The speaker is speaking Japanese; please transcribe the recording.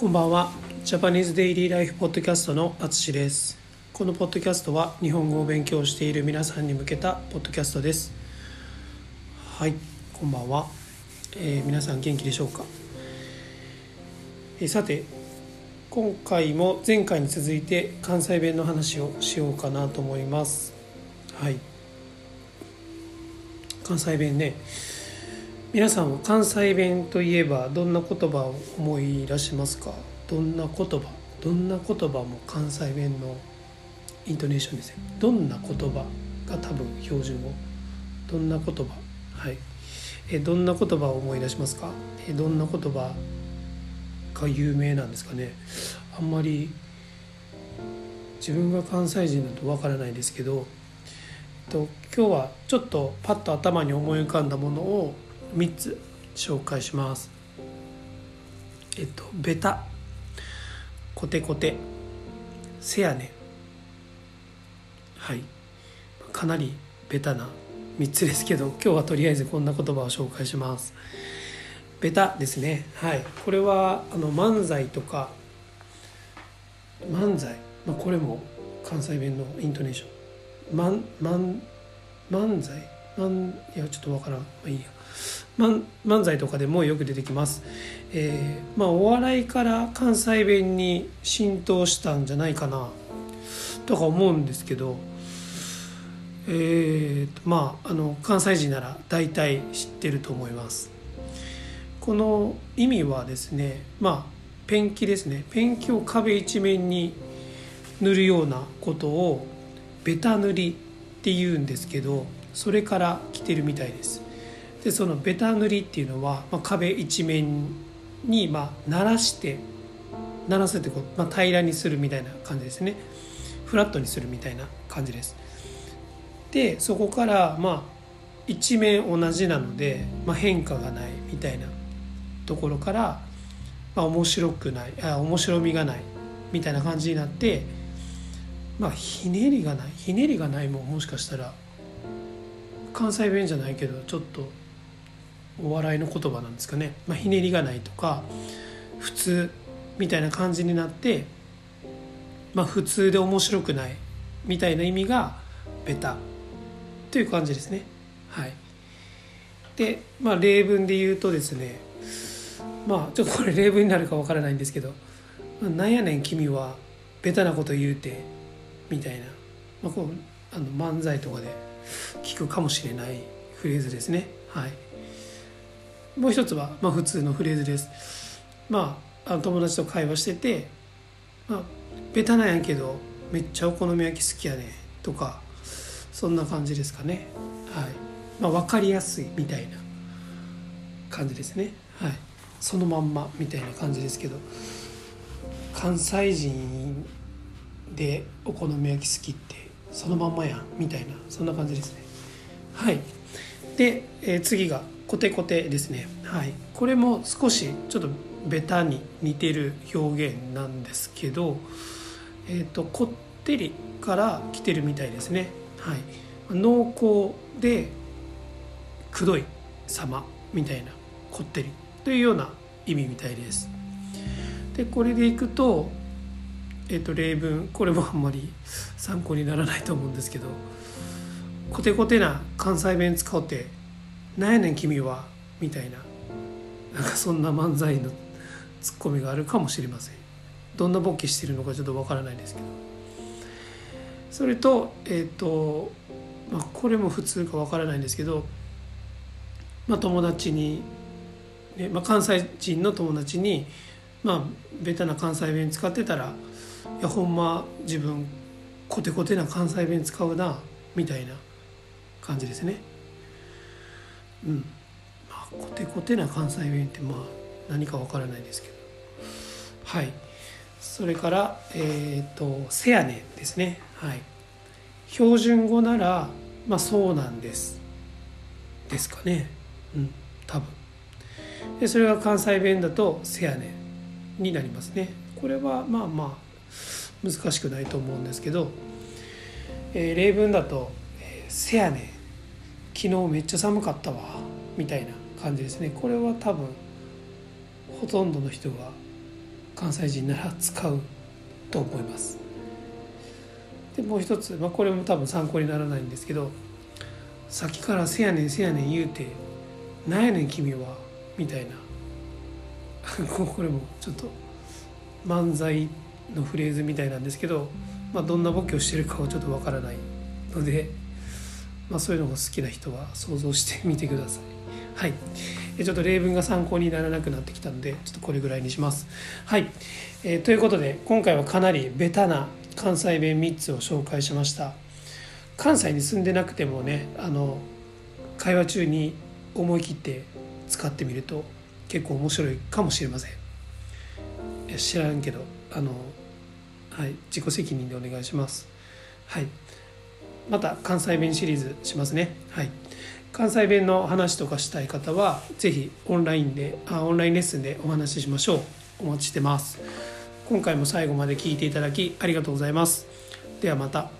こんばんは。ジャパニーズデイリーライフポッドキャストのあつしです。このポッドキャストは日本語を勉強している皆さんに向けたポッドキャストです。はいこんばんは、えー皆さん元気でしょうか、えーさて今回も前回に続いて関西弁の話をしようかなと思います。はい。関西弁ね皆さんは関西弁といえばどんな言葉を思い出しますか？どんな言葉？どんな言葉も関西弁のイントネーションですねどんな言葉が多分標準語？どんな言葉？はい。えどんな言葉を思い出しますか？えどんな言葉が有名なんですかね？あんまり自分が関西人だとわからないですけどえっと今日はちょっとパッと頭に思い浮かんだものを3つ紹介します。えっとベタ。コテコテ。せやねはい。かなりベタな3つですけど今日はとりあえずこんな言葉を紹介します。ベタですね。はい。これはあの漫才とか漫才、まあ、これも関西弁のイントネーション。漫漫漫才？漫いやちょっとわからん。まあいいや。漫漫才とかでもよく出てきます、えーまあ、お笑いから関西弁に浸透したんじゃないかな。とか思うんですけど。えーとまああの関西人なら大体知ってると思います。この意味はですねまあペンキですね。ペンキを壁一面に塗るようなことをベタ塗りっていうんですけど。それから来てるみたいです。でそのベタ塗りっていうのは、まあ、壁一面にまあ慣らして慣らすってこう、まあ、平らにするみたいな感じですね。フラットにするみたいな感じです。でそこからまあ一面同じなので、まあ、変化がないみたいなところから、まあ、面白くないあ面白みがないみたいな感じになってまあひねりがない。ひねりがないももしかしたら関西弁じゃないけどちょっとお笑いの言葉なんですかね、まあ、ひねりがないとか普通みたいな感じになって、まあ、普通で面白くないみたいな意味がベタ。という感じですね。はい。でまあ例文で言うとですねまあちょっとこれ例文になるかわからないんですけど「なんやねん君はベタなこと言うて」みたいな、まあ、こうあの漫才とかで聞くかもしれないフレーズですね。はい。もう一つは、まあ、普通のフレーズです。まあ友達と会話してて「まあ、ベタなんやけどめっちゃお好み焼き好きやね」とかそんな感じですかね。はい。まあ分かりやすいみたいな感じですね。はい。そのまんまみたいな感じですけど関西人でお好み焼き好きってそのまんまやんみたいなそんな感じですね。はい。で、えー次がコテコテですね。はい。これも少しちょっとベタに似てる表現なんですけどえっ、とこってりから来てるみたいですね。はい。濃厚でくどい様みたいなこってりというような意味みたいです。でこれでいくとえっ、と例文これもあんまり参考にならないと思うんですけどコテコテな関西弁使うてなんやねん君はみたいななんかそんな漫才のツッコミがあるかもしれません。どんなボケしてるのかちょっとわからないですけど。それとえっ、と、まあ、これも普通かわからないんですけど、まあ、友達に、ねまあ、関西人の友達に、まあ、ベタな関西弁使ってたら「いやほんま自分コテコテな関西弁使うな」みたいな感じですね。うん。まあ、コテコテな関西弁ってまあ何かわからないですけど。はい。それからえっ、と「せやね」ですね。はい。標準語ならまあそうなんです。ですかね。うん。多分。でそれが関西弁だと「せやね」になりますね。これはまあまあ難しくないと思うんですけど、えー例文だと「えせやねん。昨日めっちゃ寒かったわ」みたいな感じですね。これは多分ほとんどの人が関西人なら使うと思います。でもう一つ、まあ、これも多分参考にならないんですけどさっきから「せやねんせやねん」言うて「なんやねん君は」みたいな。これもちょっと漫才っのフレーズみたいなんですけど、まあ、どんなボケをしてるかはちょっとわからないので、まあ、そういうのが好きな人は想像してみてください。はいちょっと例文が参考にならなくなってきたのでちょっとこれぐらいにします。はい、えー、ということで今回はかなりベタな関西弁3つを紹介しました。関西に住んでなくてもねあの会話中に思い切って使ってみると結構面白いかもしれません。知らんけどあの、はい、自己責任でお願いします。はい、また関西弁シリーズしますね。はい。関西弁の話とかしたい方は是非オンラインであオンラインレッスンでお話ししましょう。お待ちしてます。今回も最後まで聞いていただきありがとうございます。ではまた。